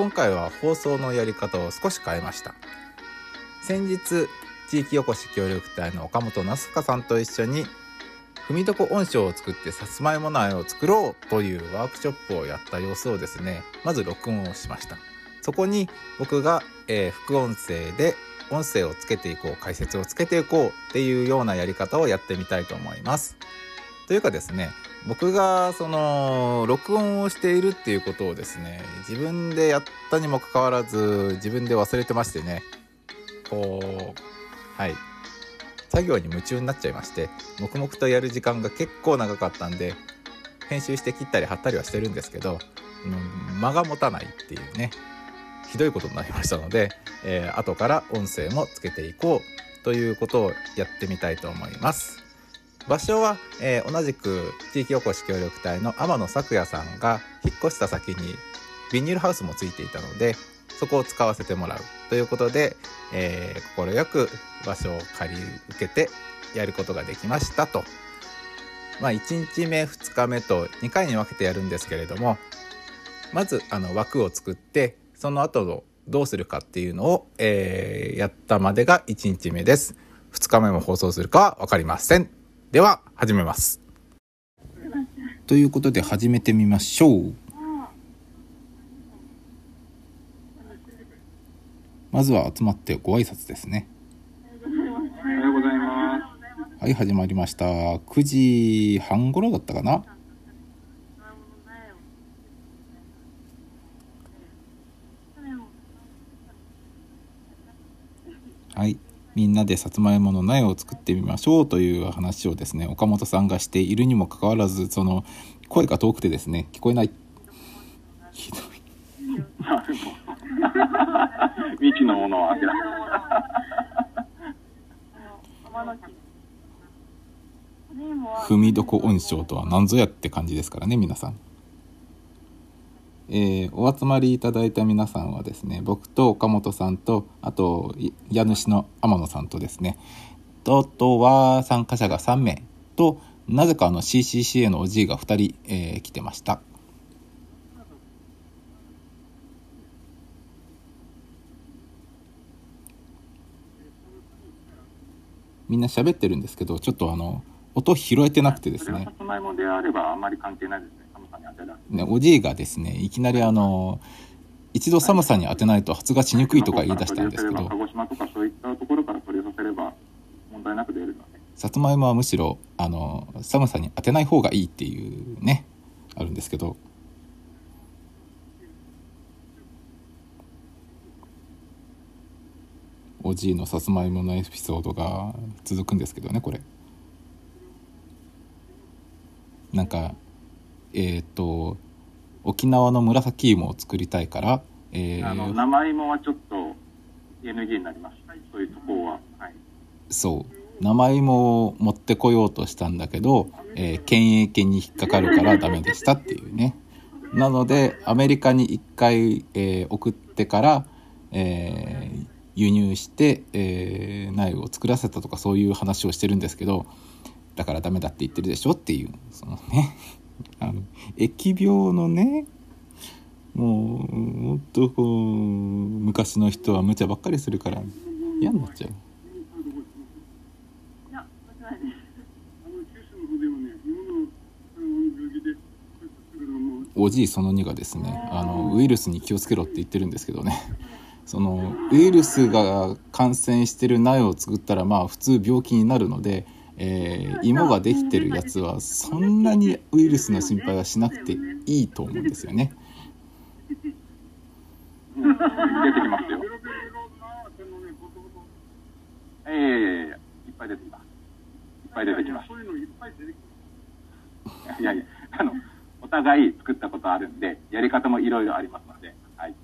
今回は放送のやり方を少し変えました。先日地域おこし協力隊の岡本那須香さんと一緒に踏み床音章を作ってさつまいも苗を作ろうというワークショップをやった様子をですねまず録音をしました。そこに僕が、えー、副音声で音声をつけていこう解説をつけていこうっていうようなやり方をやってみたいと思います。というかですね僕がその録音をしているっていうことをですね自分でやったにもかかわらず自分で忘れてましてねこうはい作業に夢中になっちゃいまして黙々とやる時間が結構長かったんで編集して切ったり貼ったりはしてるんですけど、うん、間が持たないっていうねひどいことになりましたので、えー、後から音声もつけていこうということをやってみたいと思います。場所は、えー、同じく地域おこし協力隊の天野咲也さんが引っ越した先にビニールハウスもついていたのでそこを使わせてもらうということで快、えー、く場所を借り受けてやることができましたと。まあ、1日目2日目と2回に分けてやるんですけれどもまずあの枠を作ってその後のどうするかっていうのを、えー、やったまでが1日目です。2日目も放送するかは分かりません。では始めます。ということで始めてみましょう。まずは集まってご挨拶ですね。おはようございます。はい始まりました。9時半頃だったかな？はいみんなでさつまいもの苗を作ってみましょうという話をですね岡本さんがしているにもかかわらずその声が遠くてですね聞こえない。ひどい。未知のものをあげら踏みどこ音章とは何ぞやって感じですからね皆さん。えー、お集まりいただいた皆さんはですね僕と岡本さんとあと家主の天野さんとですねととは参加者が3名となぜかあの CCCA のおじいが2人、えー、来てました。みんな喋ってるんですけどちょっとあの音拾えてなくてですね。さつまいもであればあんまり関係ないです。ね。ね、おじいがですねいきなりあの一度寒さに当てないと発芽しにくいとか言い出したんですけどさつまいもはむしろあの寒さに当てない方がいいっていうねあるんですけど。おじいのさつまいものエピソードが続くんですけどねこれ。なんかえっ、ー、と沖縄の紫芋を作りたいから、えー、あの生芋はちょっと NG になります、はい、そういうとこは、はい、そう。生芋を持ってこようとしたんだけど、えー、検疫に引っかかるからダメでしたっていうね。なのでアメリカに1回、えー、送ってから、えー、輸入して、えー、苗を作らせたとかそういう話をしてるんですけどだからダメだって言ってるでしょっていうそのねあの疫病のねもうもっとこう昔の人は無茶ばっかりするから嫌になっちゃう。おじいその2がですねあのウイルスに気をつけろって言ってるんですけどねそのウイルスが感染してる苗を作ったらまあ普通病気になるのでえー、芋ができてるやつはそんなにウイルスの心配はしなくていいと思うんですよね。出てきますよ。ええー、いっぱい出てきます。いっぱい出てきます。いやいや、あの、お互い作ったことあるんで、やり方もいろいろありますので、はい。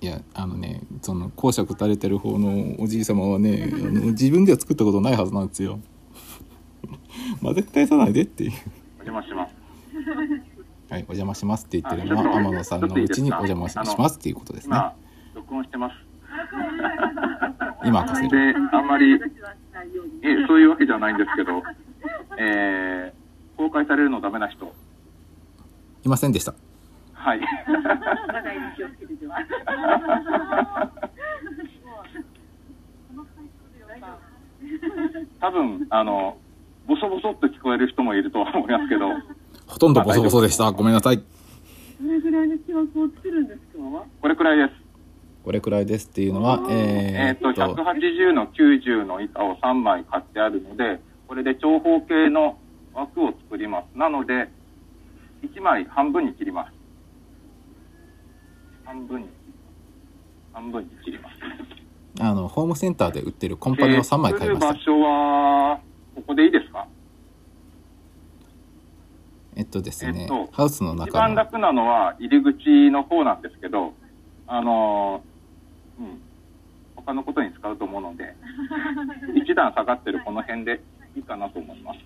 いやあのねその公爵垂れてる方のおじい様はね自分では作ったことないはずなんですよ。ま絶対さないでっていう。お邪魔します。はいお邪魔しますって言ってるのは天野さんのうちにお邪魔しますっていうことですね。録音してます。今貸せる。であんまりえそういうわけじゃないんですけどえー、公開されるのダメな人。いませんでしたはい。まだいい気をつけてては。多分、あの、ボソボソっと聞こえる人もいるとは思いますけど、ほとんどボソボソでした。ごめんなさい。どれぐらいの記録を作るんですか？これくらいです。これくらいですっていうのは、えっ、と、えーっと、180の90の板を3枚買ってあるので、これで長方形の枠を作ります。なので、1枚半分に切ります。半分に、半分に切ります。あの、ホームセンターで売ってるコンパネを3枚買いました。で作る場所は、ここでいいですか？えっとですねえっと、ハウスの一中の、番楽なのは入り口の方なんですけど、あのーうん、他のことに使うと思うので、一段下がってるこの辺でいいかなと思います。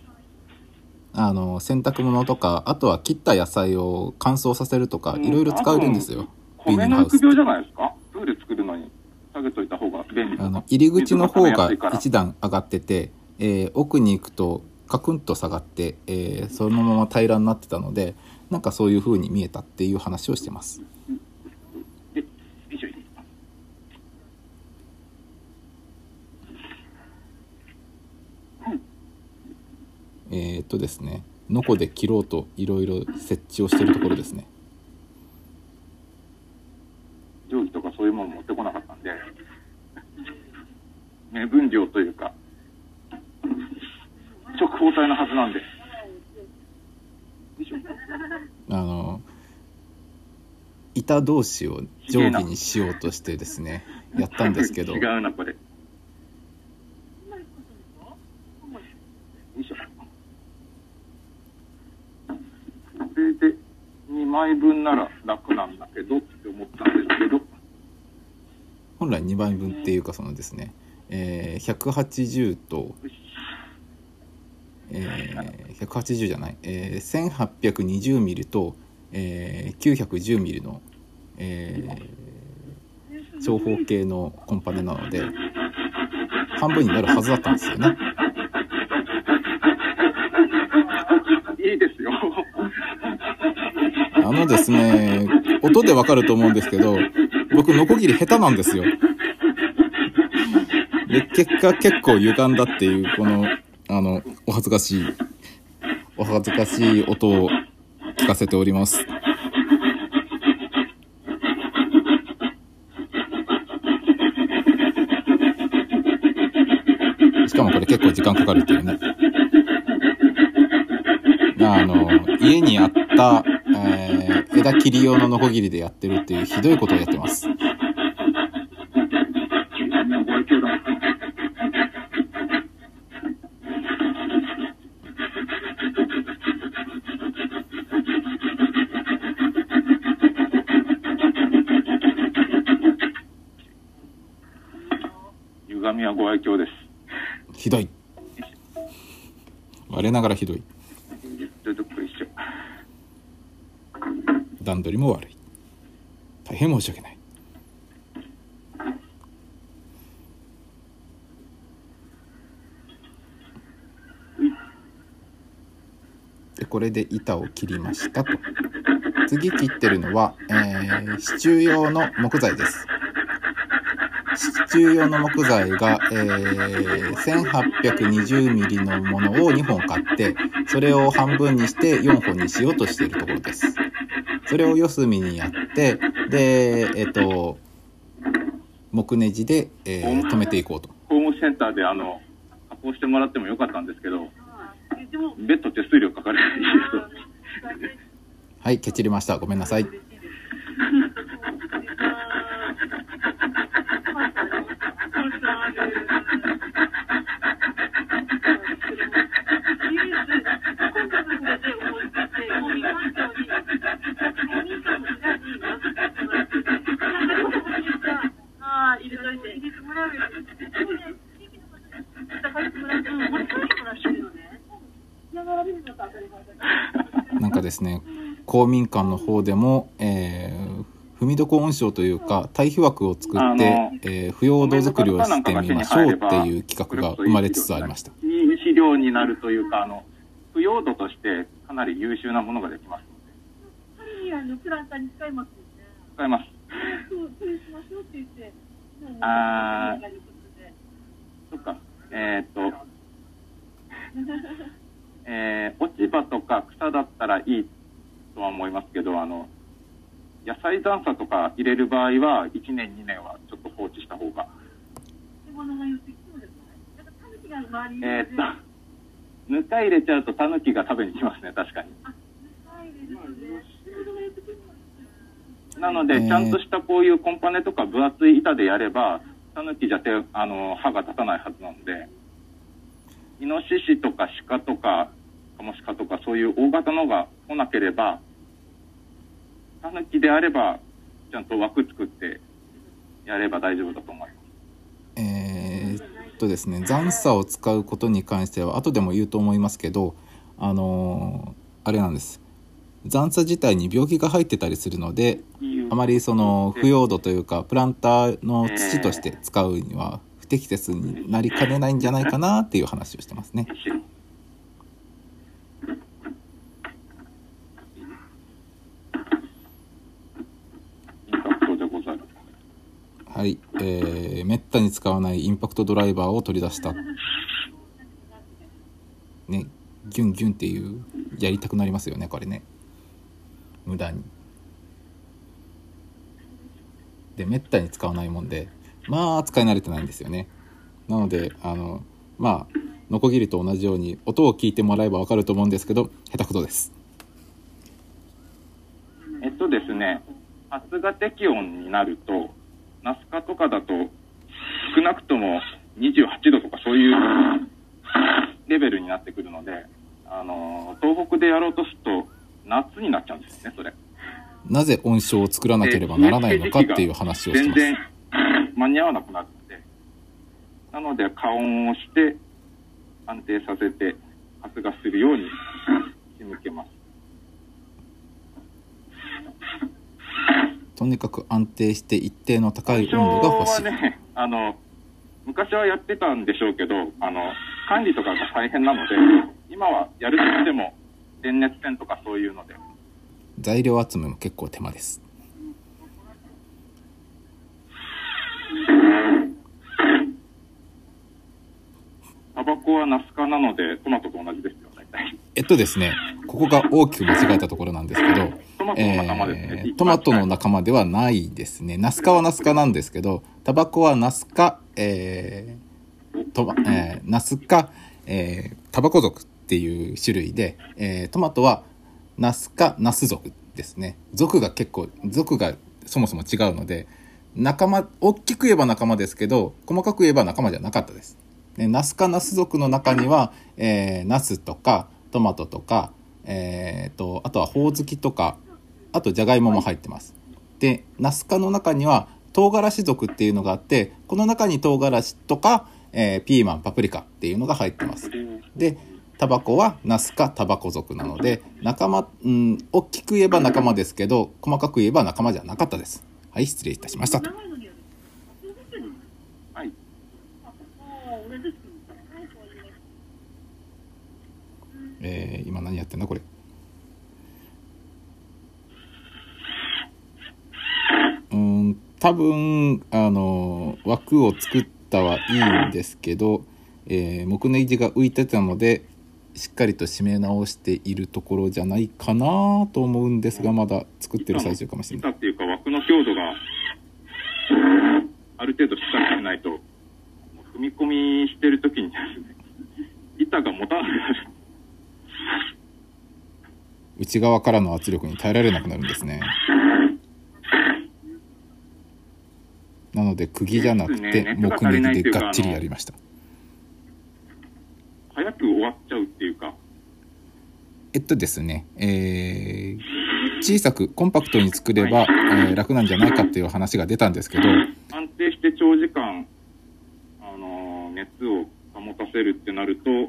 あの、洗濯物とか、あとは切った野菜を乾燥させるとか、いろいろ使えるんですよ。ビニー米の育苗じゃないですか？プール作るのに下げといた方が便利あの、入り口の方が一段上がってて、えー奥に行くとカクンと下がって、えーそのまま平らになってたので、なんかそういう風に見えたっていう話をしてます。えーっとですね、ノコで切ろうといろいろ設置をしてるところですね。定規とかそういうもの持ってこなかったんで、目分量というか、直方体のはずなんで。あの、板同士を定規にしようとしてですね、やったんですけど違、うな。これで2枚分なら楽なんだけどって思ったんですけど、本来2枚分っていうかそのですね、えー180と、えー180じゃない、えー 1820mm と、えー 910mm の、えー長方形のコンパネなので半分になるはずだったんですよね。あのですね音でわかると思うんですけど僕ノコギリ下手なんですよ。で結果結構歪んだっていうこのあのお恥ずかしいお恥ずかしい音を聞かせております。しかもこれ結構時間かかるっていうね。あの家にあった、枝切り用のノコギリでやってるっていうひどいことをやってますご愛嬌だ。歪みはご愛嬌です。ひどい我ながらひどいどどっこいしょ。段取りも悪い。大変申し訳ない。でこれで板を切りましたと。次切ってるのは、えー、支柱用の木材です。支柱用の木材が、えー、1820mm のものを2本買ってそれを半分にして4本にしようとしているところです。それを四隅にやってでえっ、と木ネジで、えー止めていこうと。ホームセンターであの、加工してもらってもよかったんですけど、でも、別途手数料かかるんですはいケチりました。ごめんなさいああ、入れといて。入れてもらうよ。なんかですね公民館の方でも、えー、踏み床温床というか対比枠を作ってあの、えー、腐葉土作りをしてみましょうっていう企画が生まれつつありましたいい資料になるというか、あの、腐葉土としてかなり優秀なものができます。りあのプランターに使いますよね。使います。そう、しましょうって言って、あーもういうことでそっか。えーっと、えー落ち葉とか草だったらいいとは思いますけど、あの、野菜残差とか入れる場合は、1年、2年はちょっと放置した方が。えーっるので、と、ぬか入れちゃうとタヌキが食べに来ますね、確かに。なので、えー。ちゃんとしたこういうコンパネとか分厚い板でやれば、タヌキじゃ手、あの、歯が立たないはずなので、イノシシとかシカとか、カモシカとかそういう大型のが来なければ、タヌキであれば、ちゃんと枠作ってやれば大丈夫だと思います。えーっとですね残差を使うことに関しては後でも言うと思いますけどあのーあれなんです残差自体に病気が入ってたりするのであまりその腐葉土というかプランターの土として使うには不適切になりかねないんじゃないかなっていう話をしてますね。インパクトでござる。はい、えー、めったに使わないインパクトドライバーを取り出した。ね、ギュンギュンっていうやりたくなりますよねこれね無駄に。でめったに使わないもんでまあ使い慣れてないんですよね。なのであのまあノコギリと同じように音を聞いてもらえばわかると思うんですけど下手くそです。えっとですね、発芽適温になる、とかだと、少なくとも28度とかそういうレベルになってくるので、あの、東北でやろうとすると、夏になっちゃうんですよね、それ。なぜ温床を作らなければならないのかっていう話をしてます。全然間に合わなくなるので、なので、加温をして、安定させて、発芽するように仕向けます。とにかく安定して一定の高い温度が欲しい。ね、あの、昔はやってたんでしょうけど、あの、管理とかが大変なので、今はやるとしても、電熱線とかそういうので、材料集めも結構手間です。タバコはナス科なので、トマトと同じですよ、大体。えっとですね、ここが大きく間違えたところなんですけど、トマトの仲間ですね。えートマトの仲間ではないですね。ナスカはナスカなんですけど、タバコはナスカ、えー、とばえーナスカ、えータバコ属っていう種類で、えートマトはナスカ、ナス属ですね。属が結構、属がそもそも違うので、仲間、大きく言えば仲間ですけど、細かく言えば仲間じゃなかったです。でナス科ナス属の中には、えーナスとかトマトとか、えーとあとはほおずきとかあとじゃがいもも入ってますでナス科の中には唐辛子属っていうのがあってこの中に唐辛子とか、えーピーマンパプリカっていうのが入ってますでタバコはナス科タバコ属なので仲間うん大きく言えば仲間ですけど細かく言えば仲間じゃなかったですはい失礼いたしました長いのにはですね、そうですよね。はい。あ、ここ、同じですね。はい、そういうねえー今何やってんだこれうーん多分あの枠を作ったはいいんですけど、えー木ネギが浮いてたのでしっかりと締め直しているところじゃないかなと思うんですがまだ作ってる最中かもしれない板っていうか枠の強度が、ある程度しっかりしないと、踏み込みしてるときにですね、板が持たなくなる。内側からの圧力に耐えられなくなるんですねなので釘じゃなくて木ネギでがっちりやりました早く終わっちゃうっていうか、えっとですね、えー小さくコンパクトに作れば、えー楽なんじゃないかっていう話が出たんですけど、安定して長時間、あのー熱を保たせるってなると、や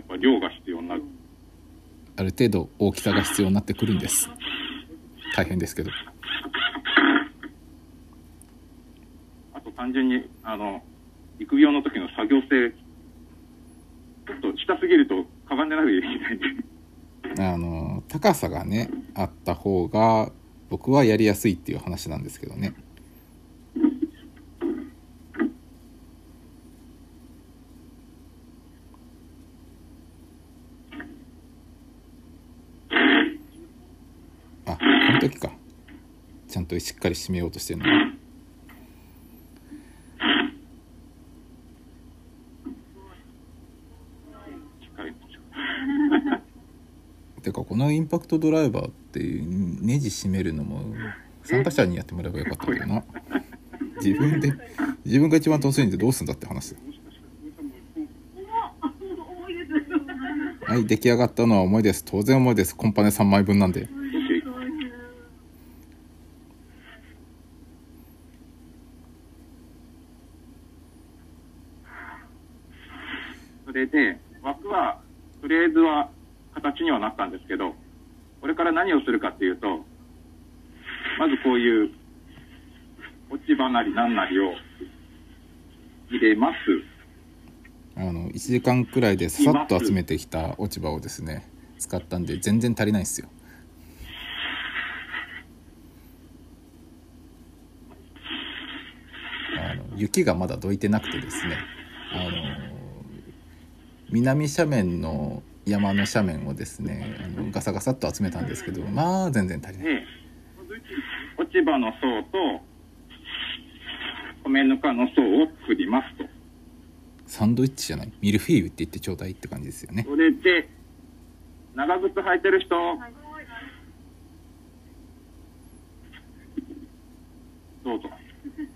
っぱ量が必要になる。ある程度大きさが必要になってくるんです。大変ですけど。あと単純に、あの、育業の時の作業性、ちょっと下すぎるとかがんでなきゃいけないんで。あの、高さがね、あった方が僕はやりやすいっていう話なんですけどね。あこの時か。ちゃんとしっかり締めようとしてるの。かね近いてかこのインパクトドライバーってネジ締めるのも参加者にやってもらえばよかったんだよな。自分で自分が一番遠いんでどうすんだって話。はい出来上がったのは重いです。当然重いです。コンパネ3枚分なんでそれで、枠は、フレーズは形にはなったんですけど、これから何をするかっていうと、まずこういう、落ち葉なり何なりを入れます。あの1時間くらいでささっと集めてきた落ち葉をですね使ったんで全然足りないですよ。あの雪がまだどいてなくてですねあの南斜面の山の斜面をですねあのガサガサっと集めたんですけどまあ全然足りない、落ち葉の層と、米ぬかの層を作りますと。サンドイッチじゃない？ミルフィーユって言ってちょうだいって感じですよね。それで、長靴履いてる人、どうぞ、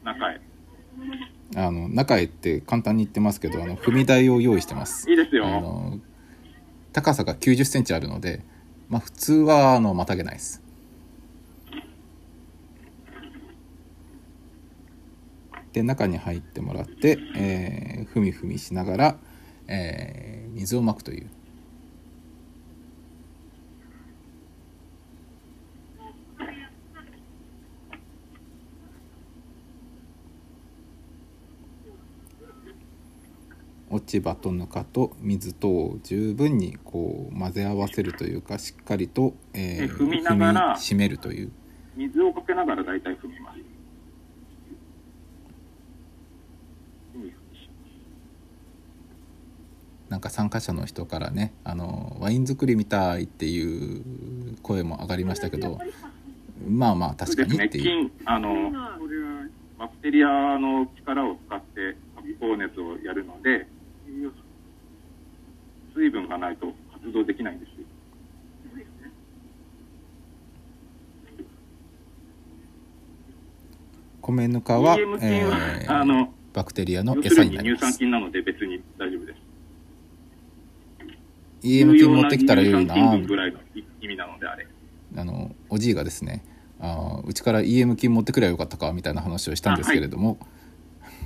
中へ。あの中へって簡単に言ってますけどあの踏み台を用意してます。いいですよ。あの高さが9 0センチあるので、まあ、普通はあのまたげないですで中に入ってもらって、えーふみふみしながら、えー水をまくという落ち葉とぬかと水とを十分にこう混ぜ合わせるというかしっかりと、えーで踏みながら締めるという水をかけながら大体踏みます。踏み踏みしなんか参加者の人からねあのワイン作りみたいっていう声も上がりましたけどまあまあ確かにっていう菌、あの、バクテリアの力を使って発酵熱をやるので、水分がないと活動できないんですよ。米ぬかは、は、えーあの、バクテリアの餌るになります菌なので別に大丈夫です。EM 菌持ってきたらよいな。乳酸菌ぐらいの意味なのであれ。あのおじいがですねあーうちから EM 菌持ってくればよかったかみたいな話をしたんですけれども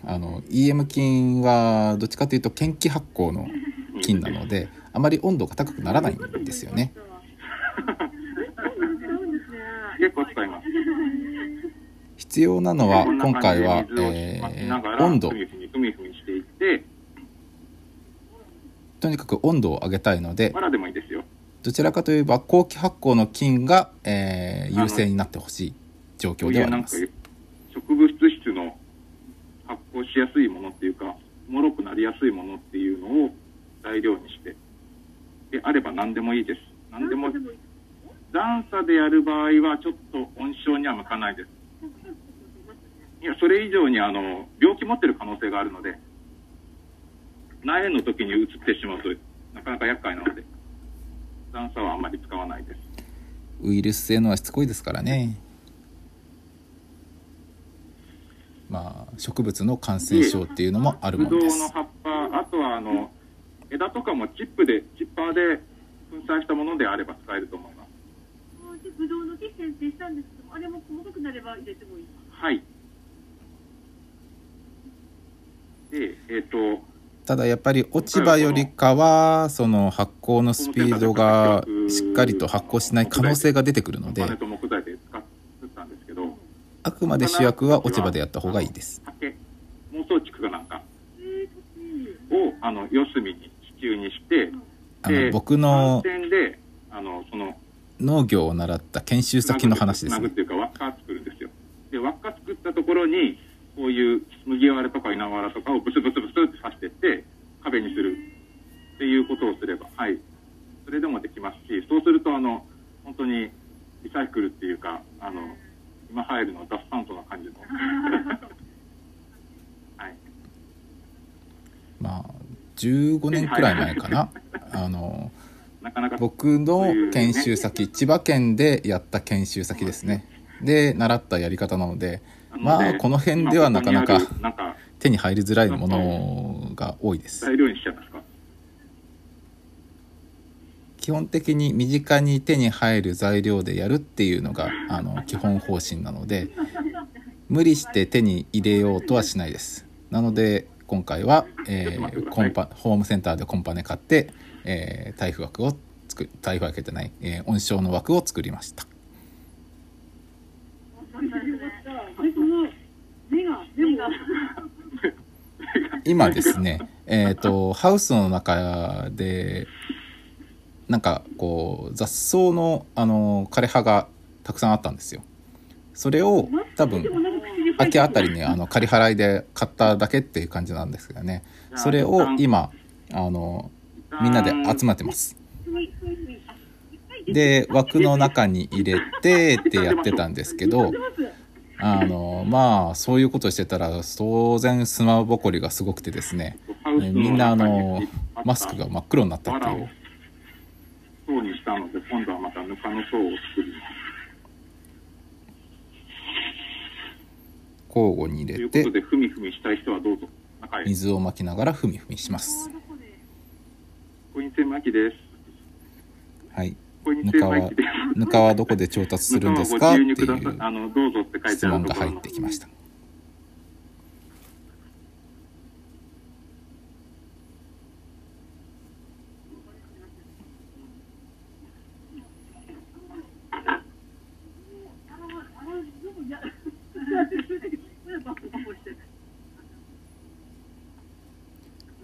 あ、の EM 菌はどっちかというと研気発酵の 菌なのであまり温度が高くならないんですよね。結構使います。必要なのは今回は、えー温度。ふみふみふみふみしていって、とにかく温度を上げたいのでまだでもいいですよ。どちらかといえば後期発酵の菌が、えー優勢になってほしい状況そういうなんかではあります植物質の発酵しやすいものっていうか、脆くなりやすいものっていうのを材料にして、であれば何でもいいです。何でも、残差でやる場合はちょっと温床には向かないです。いや、それ以上にあの、病気持ってる可能性があるので、苗の時に移ってしまうとなかなか厄介なので、残差はあんまり使わないです。ウイルス性のはしつこいですからねまあ植物の感染症っていうのもあるもんブドウのです葉っぱ、あとはあの枝とかもチップで、チッパーで粉砕したものであれば使えると思います。ぶどうの木選定したんですけど、あれも細かくなれば入れてもいい。はい。で、えっ、と、ただやっぱり落ち葉よりかはその発酵のスピードがしっかりと発酵しない可能性が出てくるのであくまで主役は落ち葉でやった方がいいです。竹、妄想竹かなん。か。をあの四隅に支柱にして、あの僕の反転であのその農業を習った研修先の話ですね。つ なぐっていうか輪っか作るんですよ。で輪っか作ったところにこういう麦わらとか稲わらとかをブスブスブスって刺してって壁にするっていうことをすればはい。それでもできますしそうするとあの本当にリサイクルっていうかあの今入るの脱炭素な感じの。はい。まあ15年くらい前かな。あのなかなか僕の研修先千葉県でやった研修先ですね。で習ったやり方なのでまあこの辺ではなかなか手に入りづらいものが多いです。材料にしちゃいますか？基本的に身近に手に入る材料でやるっていうのがあの基本方針なので無理して手に入れようとはしないです。なので今回は、えーコンパホームセンターでコンパネ買って、えー、台風枠を作台風枠じゃない、えー音章の枠を作りました。今ですねえっとハウスの中でなんかこう雑草のあの枯れ葉がたくさんあったんですよ。それを多分秋あたりにあの仮払いで買っただけっていう感じなんですけどね。それを今あのみんなで集まってます。で枠の中に入れてってやってたんですけどあのまあそういうことしてたら当然砂ぼこりがすごくてですね。えみんなあのマスクが真っ黒になったっていう。層にしたので今度はまたぬかの層を作ります。交互に入れてでふみふみしたい人はどうぞ中へ。水をまきながらふみふみします。はいぬかはぬかはどこで調達するんですかっていう質問が入ってきました。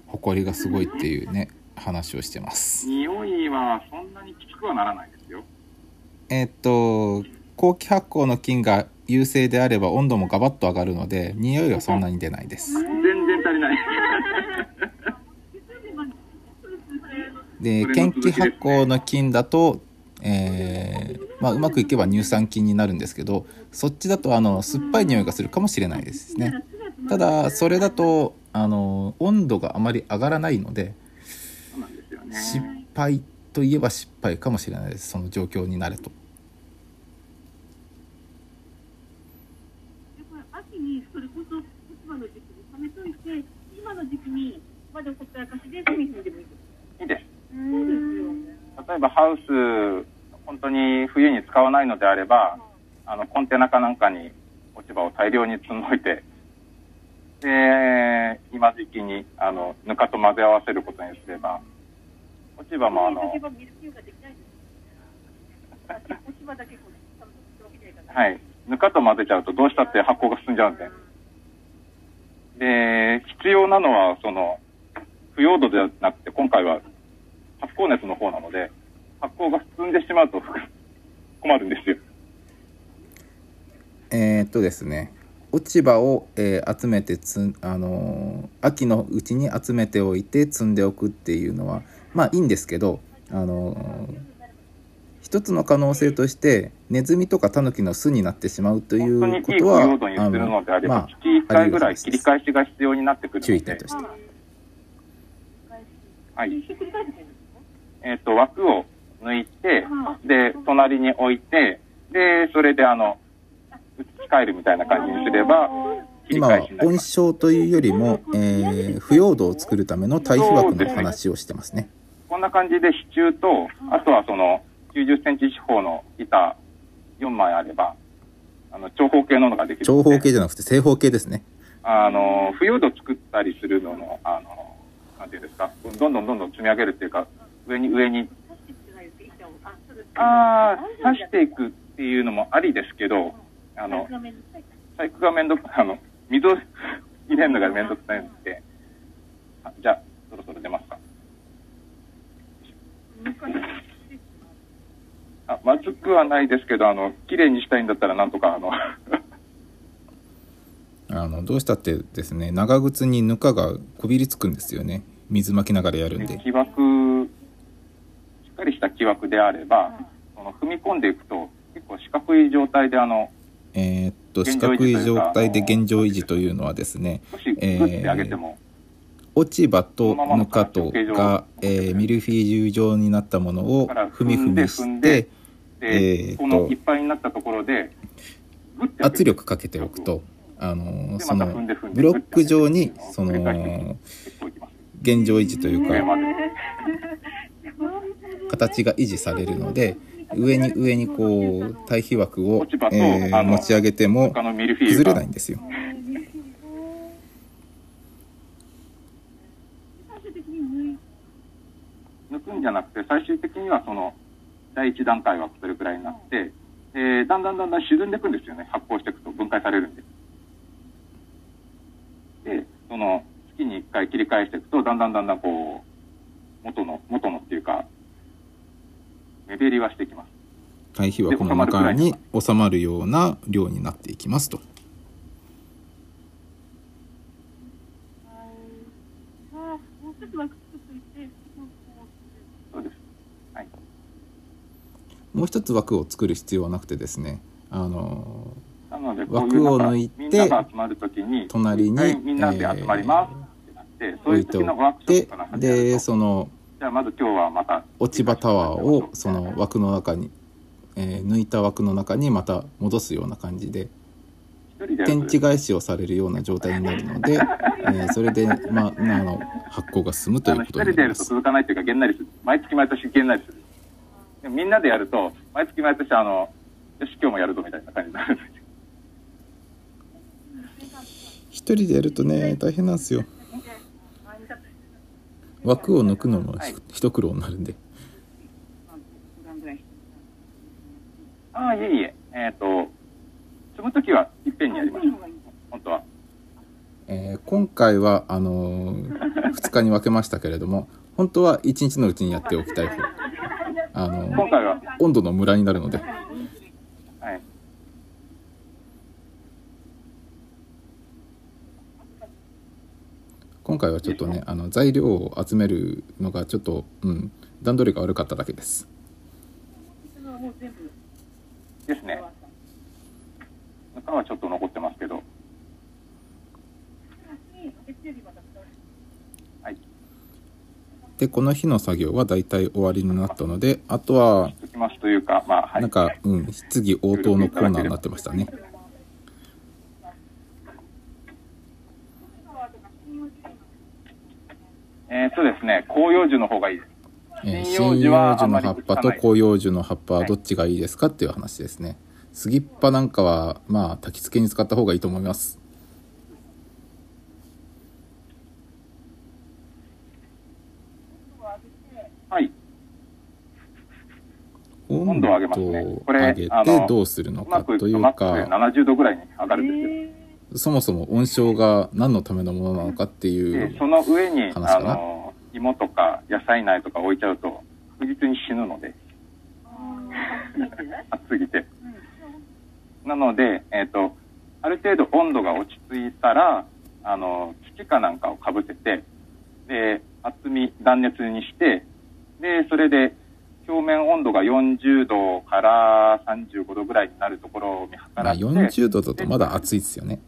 埃がすごいっていうね話をしてます。匂いはそんなにきつくはならないですよ。えっと後期発酵の菌が優勢であれば温度もガバッと上がるので匂いはそんなに出ないです。全然足りない。で研気発酵の菌だと、えーまあ、うまくいけば乳酸菌になるんですけどそっちだとあの酸っぱい匂いがするかもしれないですね。ただそれだとあの温度があまり上がらないのでね。失敗といえば失敗かもしれないです。その状況になると。秋にそれこそ今の時期に溜めといて今の時期にまだほったらかしで炭にでもいいですいいですそうですよ例えばハウス本当に冬に使わないのであればあのコンテナかなんかに落ち葉を大量に積んどいてで今時期にあのぬかと混ぜ合わせることにすれば落ち葉もあの。ミルキーができないです落ち葉だけこうちゃんとするわけにはいかないはい。ぬかと混ぜちゃうとどうしたって発酵が進んじゃうんで。で必要なのはその腐葉土ではなくて今回は発酵熱の方なので発酵が進んでしまうと困るんですよ。えーっとですね。落ち葉を、えー集めてつん、あのー秋のうちに集めておいて積んでおくっていうのはまあいいんですけど、あのー一つの可能性としてネズミとかタヌキの巣になってしまうとい本当にいい腐うことは葉土にするのであれば、まあ月1回ぐらい切り返しが必要になってくるので。注意点としてはい。えっと枠を抜いてで隣に置いてでそれであの移し替えるみたいな感じにすれば今は温床というよりも、えー腐葉土を作るための堆肥枠の話をしてますねこんな感じで支柱とあとはその90センチ四方の板4枚あればあの長方形ののができる長ので方形じゃなくて正方形ですね。あの腐葉土作ったりするののあのなんていうんですかどんどんどんどん積み上げるっていうか上に上に。ああ刺していくっていうのもありですけどあの細工がめんどくあの水を入れるのがめんどくさいので。あじゃあそろそろ出ますかあまずくはないですけど、あの、綺麗にしたいんだったらなんとか、あの、あのどうしたってですね長靴にぬかがこびりつくんですよね。水巻きながらやるんで。木枠、しっかりした木枠であれば、その踏み込んでいくと、結構四角い状態で、あの、えーっと四角い状態で現状維持というのはですね少しグッて上げても、落ち葉とぬかとが、えーミルフィーユ状になったものを踏み踏みしてで、えーこのいっぱいになったところで、圧力かけておくと、あのでそのブロック状にその現状維持というか形が維持されるので上に上にこう対比枠をえー持ち上げても崩が。れないんですよ。抜くんじゃなくて、最終的にはその第一段階はそれくらいになって、えーだんだんだんだん沈んでいくんですよね、発酵していくと分解されるんで。で、その月に1回切り返していくと、だんだんだんだんこう、元の、元のっていうか、目減りはしていきます。対比枠の中に収まるような量になっていきますとあーもう一つ枠作っといて、こうそうです。はい。もう一つ枠を作る必要はなくてですねあの枠を抜いて隣にみんなで集まりますってなって、そういう時のワークショップからでとそのじゃあまず今日はまた落ち葉タワーをその枠の中に、えー抜いた枠の中にまた戻すような感じで天地返しをされるような状態になるので、えーそれで、まあ、あの発酵が進むということになります。続かないというか、げんなりする。毎月毎年げんなりする。みんなでやると、毎月毎年、あの、よし、今日もやるぞみたいな感じになるんですよ。一人でやるとね大変なんですよ枠を抜くのもはい一苦労になるんでああ、いえいえ。えっ、と、積むときはいっぺんにやりましょう。本当は。えー今回はあのー、2日に分けましたけれども本当は1日のうちにやっておきたい方あのー今回は、温度のムラになるのではい。今回はちょっとねあの材料を集めるのがちょっと、うん、段取りが悪かっただけですですね。中はちょっと残ってますけど。月曜日また使うはい。でこの日の作業はだいたい終わりになったのであとはか、まあ、はい。なんか、うん、質疑応答のコーナーになってましたねえー、そうですね。広葉樹の方がいいです。えー針葉針樹の葉っぱと広葉樹の葉っぱはどっちがいいですかっていう話ですね杉っ葉なんかはまあ焚き付けに使った方がいいと思いますはい。温温度を上げます度ねこれを上げあのてどうするのうまくかというか70度ぐらいに上がるんですよ。そもそも温床が何のためのものなのかっていうで、その上に、あの、芋とか野菜苗とか置いちゃうと、確実に死ぬので、暑すぎて。なので、えっ、と、ある程度温度が落ち着いたら、あの、土かなんかをかぶせて、で、厚み、断熱にして、で、それで、表面温度が40度から35度ぐらいになるところを見計まあ、らって、40度だとまだ暑いですよね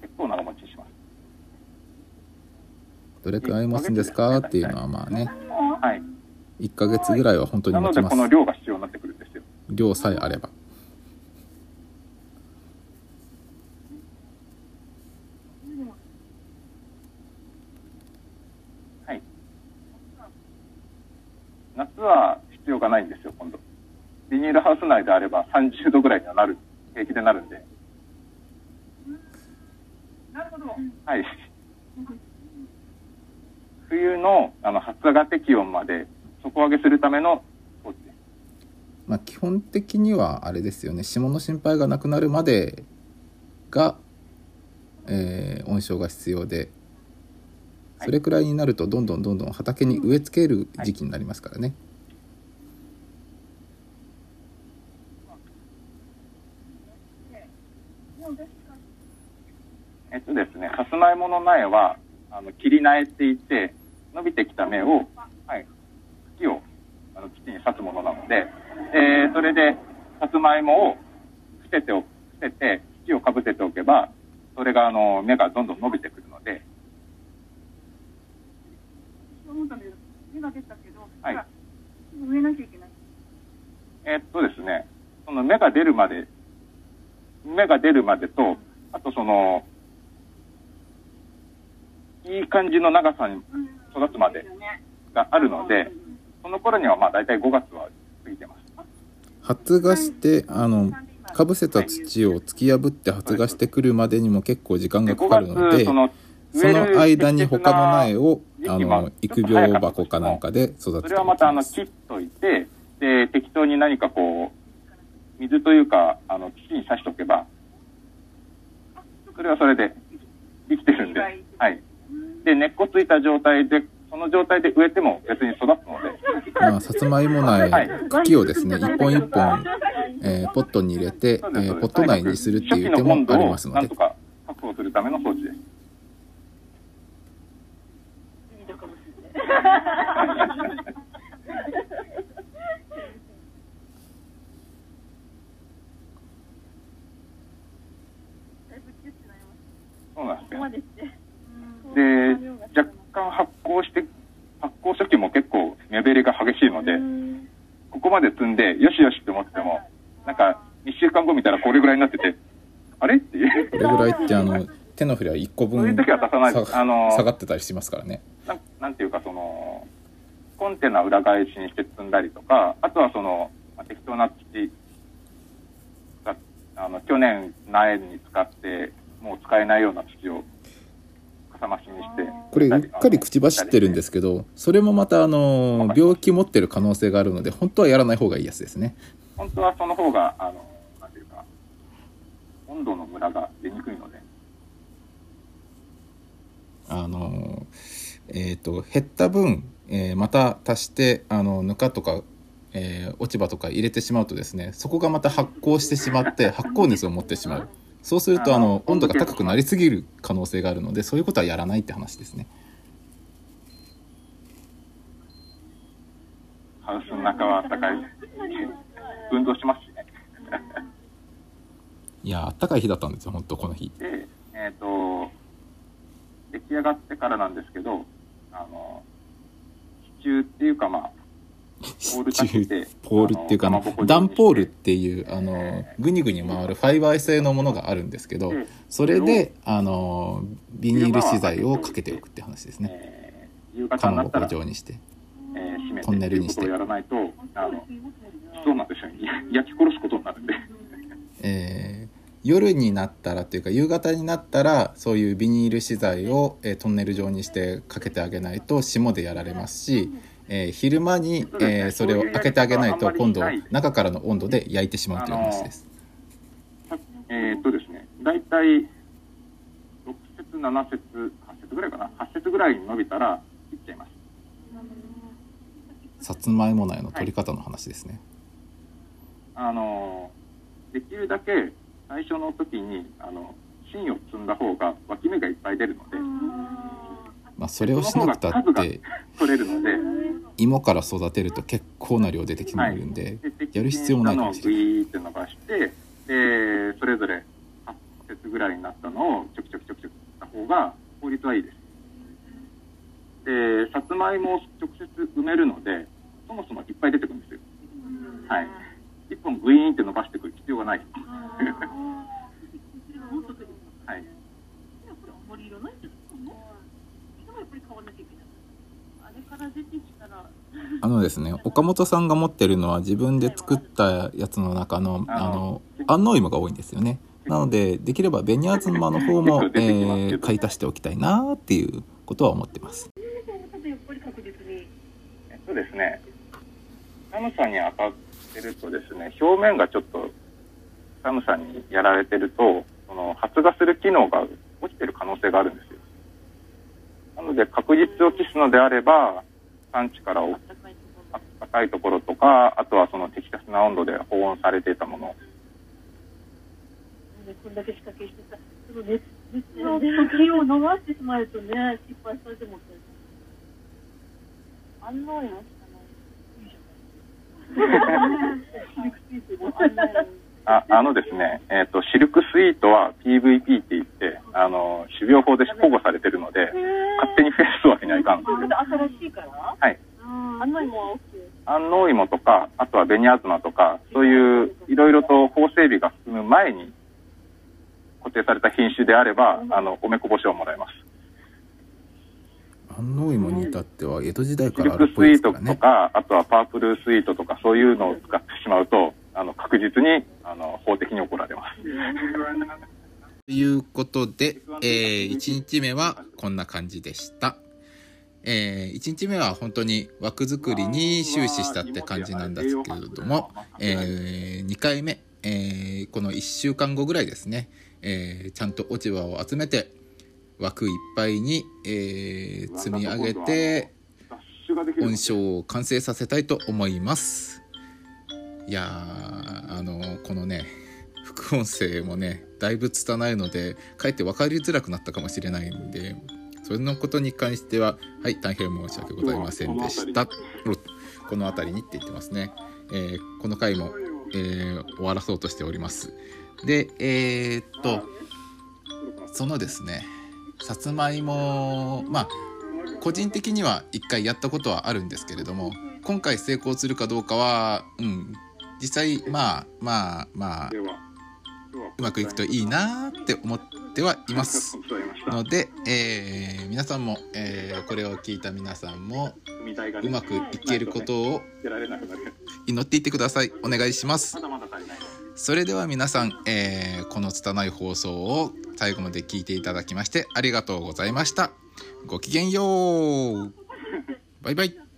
結構長持ちします。どれくらい持つんですか？っていうのはまあねはい。1ヶ月ぐらいは本当になので、持ちますこの量が必要になってくるんですよ。量さえあればはい。夏は必要がないんですよ、今度。ビニールハウス内であれば30度ぐらいにはなる、平気でなるんで。なるほど。はい。冬のあの発芽適温まで底上げするための装置です。まあ、基本的にはあれですよね霜の心配がなくなるまでが、えー温床が必要でそれくらいになるとどんどんどんどん畑に植え付ける時期になりますからね。えっとですね、さつまいもの苗は、あの、切り苗っていって、伸びてきた芽を、はい、茎を、あの、基地に刺すものなので、えー、それで、さつまいもを伏せてお、伏せて、茎をかぶせておけば、それが、あの、芽がどんどん伸びてくるので、そう思ったんだけど、芽が出たけど、はいえなきゃいけない。えーっとですね、その芽が出るまで、芽が出るまでと、あとその、いい感じの長さに育つまでがあるので、その頃にはまあ大体5月は過ぎてます。発芽してあのかぶせた土を突き破って発芽してくるまでにも結構時間でがかかるのでその、その間に他の苗をあの育苗箱かなんかで育てておそれはまたあの切っといて、で、適当に何かこう、水というか、あの、土に刺しとけば、それはそれで生きてるんで、はい。で、根っこついた状態で、その状態で植えても別に育つので、まあ、さつまいも苗、はい。茎をですね一本一本、えーポットに入れて、えーポット内にするっていう手もありますので。なんとか確保するための装置です。いいのかもしれない。だいぶキュッてなります。そうなんですよ。で、若干発酵して、発酵初期も結構目減りが激しいので、ここまで積んで、よしよしって思っても、なんか、1週間後見たらこれぐらいになってて、あれ？っていう。これぐらいってあの手のひら1個そういう分時は出さないさあの下がってたりしますからね。なんなんていうか、その、コンテナ裏返しにして積んだりとか、あとはその、まあ適当な土が、あの、去年苗に使って、もう使えないような土を、かさ増しにして。これうっかり口走ってるんですけどそれもまたあの病気持ってる可能性があるので本当はやらない方がいいやつですね。本当はその方が、あの、なんていうか、温度のムラが出にくいので、あのえっ、と減った分、えーまた足してあのぬかとか、えー落ち葉とか入れてしまうとですねそこがまた発酵してしまって 発酵熱を持ってしまうそうするとあの温度が高くなりすぎる可能性があるのでそういうことはやらないって話ですねハウスの中は暖かい。運動しますしね。いやあったかい日だったんですよ本当この日で、えっ、と、出来上がってからなんですけど、あの、支柱っていうかまあ、ポール立てて ポールっていうかあのあのかまぼこ状にして。ダンポールっていうあのグニグニ回るファイバー製のものがあるんですけどでそれであのビニール資材をかけておくって話ですね。えー夕方かまぼこになったら、状にしてトンネルにして。そうなんですよ。焼き殺すこ夜になったらっていうか夕方になったらそういうビニール資材を、えートンネル状にしてかけてあげないと霜でやられますし、えー昼間に、えーそれを開けてあげないと今度中からの温度で焼いてしまうという話です。えーっとですね、大体、6節、7節、8節ぐらいかな？8節ぐらいに伸びたら、切っちゃいます。さつまいも苗の取り方の話ですね。あの、できるだけ最初の時に、あの、芯を積んだ方が脇芽がいっぱい出るので、まあ、それをしなくたって取れるので、芋から育てると結構な量出てきてくるんで、でやる必要もないかもしれない。グイーって伸ばして、で、それぞれ8節ぐらいになったのをちょきちょきちょきちょきった方が効率はいいです。で、さつまいもを直接埋めるので、そもそもいっぱい出てくるんですよ。はい。一本グイーンって伸ばしてくる必要がない。あのですね 岡本さんが持ってるのは自分で作ったやつの中のあの安納芋が多いんですよね。なのでできれば紅あずまの方も、えー買い足しておきたいなっていうことは思ってます。多分やっぱり確実に。えっとですね、寒さに当たってるとですね、表面がちょっと寒さにやられてると、その発芽する機能が落ちてる可能性があるんですよ。なので確実を期すのであれば、産地からお高いところ。とか、あとはその適切な温度で保温されていたもの。こんだけ仕掛けしてさ、その熱道の時を逃してしまうとね、失敗したと思って。案内はしかない。ああのですね、えっ、と、シルクスイートは PVP って言って、あの、種苗法で保護されてるので、勝手に増やすわけにはいかん。新しいから？はい。OK。安納芋とか、あとは紅あずまとか、そういういろいろと法整備が進む前に固定された品種であれば、あの、おめこぼしをもらえます。安納芋に至っては江戸時代からあるっぽクスイートいですからね。とか、あとはパープルスイートとか、そういうのを使ってしまうと、あの、確実に、あの、法的に怒られます。ということで、えー、1日目はこんな感じでした。えー、1日目は本当に枠作りに終始したって感じなんですけれども、えー、2回目、えーこの1週間後ぐらいですね、えーちゃんと落ち葉を集めて枠いっぱいに、えー積み上げて音章を完成させたいと思います。いやーあのこのね副音声もねだいぶ拙いのでかえって分かりづらくなったかもしれないんでそれのことに関してははい大変申し訳ございませんでした。この辺りにって言ってますね、えーこの回も、えー終わらそうとしております。でえーっとそのですねさつまいもまあ個人的には一回やったことはあるんですけれども今回成功するかどうかはうん実際まあまあまあうまくいくといいなーって思ってはいますので、えー皆さんも、えーこれを聞いた皆さんもうまくいけることを祈っていってくださいお願いします。それでは皆さん、えーこの拙い放送を最後まで聞いていただきましてありがとうございました。ごきげんよう。バイバイ。